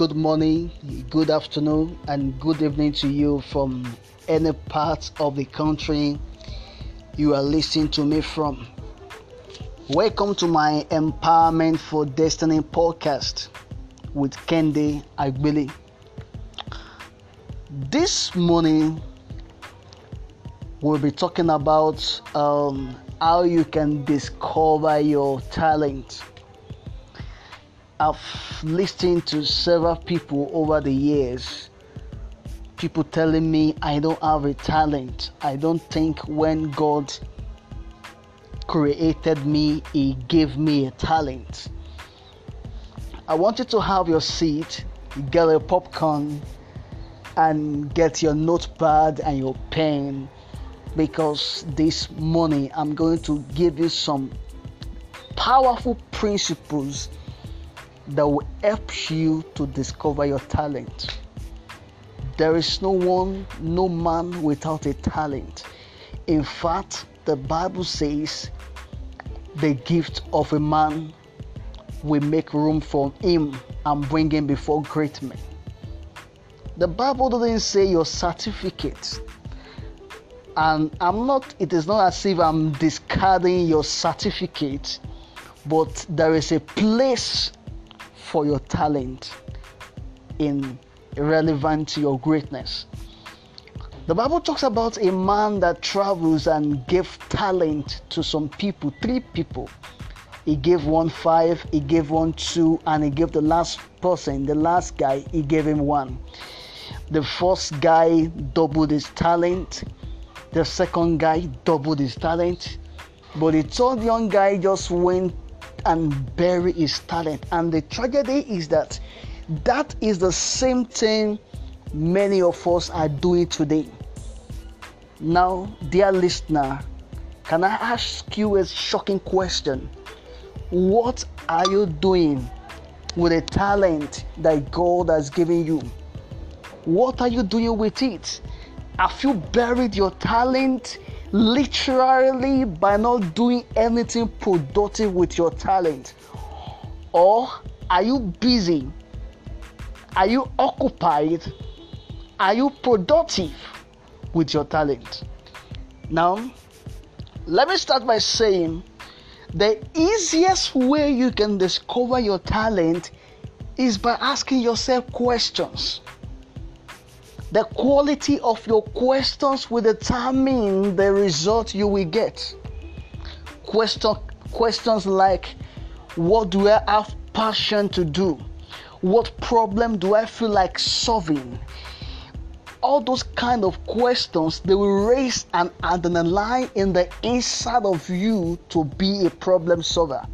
good morning, good afternoon, and good evening to you from any part of the country you are listening to me from. Welcome to my Empowerment for Destiny podcast with Kendi Agbili. This morning, we'll be talking about um, how you can discover your talent. I've listened to several people over the years, people telling me I don't have a talent. I don't think when God created me, He gave me a talent. I want you to have your seat, get a popcorn, and get your notepad and your pen because this morning I'm going to give you some powerful principles that will help you to discover your talent. There is no one, no man without a talent. In fact, the Bible says the gift of a man will make room for him and bring him before great men. The Bible doesn't say your certificate. And I'm not, it is not as if I'm discarding your certificate, but there is a place for your talent in relevant to your greatness. The Bible talks about a man that travels and gave talent to some people, three people. He gave one five, he gave one two, and he gave the last person, the last guy, he gave him one. The first guy doubled his talent. The second guy doubled his talent. But the third young guy just went and bury his talent. And the tragedy is that that is the same thing many of us are doing today. Now, dear listener, can I ask you a shocking question? What are you doing with the talent that God has given you? What are you doing with it? Have you buried your talent literally by not doing anything productive with your talent? Or are you busy? Are you occupied? Are you productive with your talent? Now, let me start by saying the easiest way you can discover your talent is by asking yourself questions. The quality of your questions will determine the result you will get. Question, questions like What do I have passion to do? What problem do I feel like solving? All those kind of questions they will raise an adrenaline in the inside of you to be a problem solver.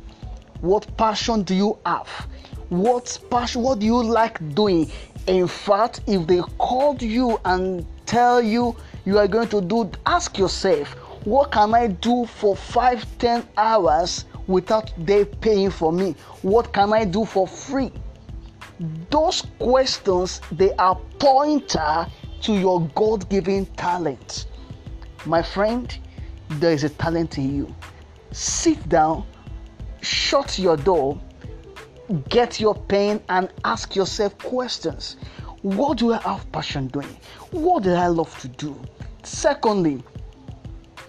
What passion do you have? What passion? What do you like doing? In fact, if they called you and tell you you are going to do, ask yourself, what can I do for five, ten hours without they paying for me? What can I do for free? Those questions they are pointer to your God-given talent. My friend, there is a talent in you. Sit down, shut your door, get your pen and ask yourself questions. What do I have passion doing? What do I love to do? Secondly,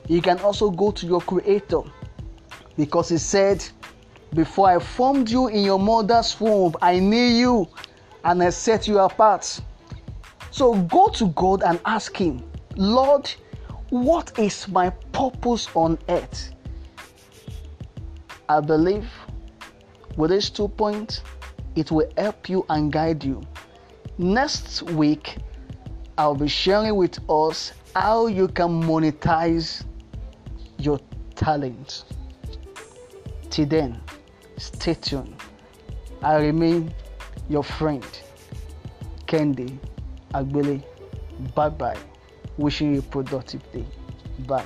you can also go to your creator because he said, Before I formed you in your mother's womb, I knew you and I set you apart. So go to God and ask Him, Lord, what is my purpose on earth? I believe with these two points, it will help you and guide you. Next week, I'll be sharing with us how you can monetize your talent. Till then, stay tuned. I remain your friend, Kendi Agbele. Bye bye. Wishing you a productive day. Bye.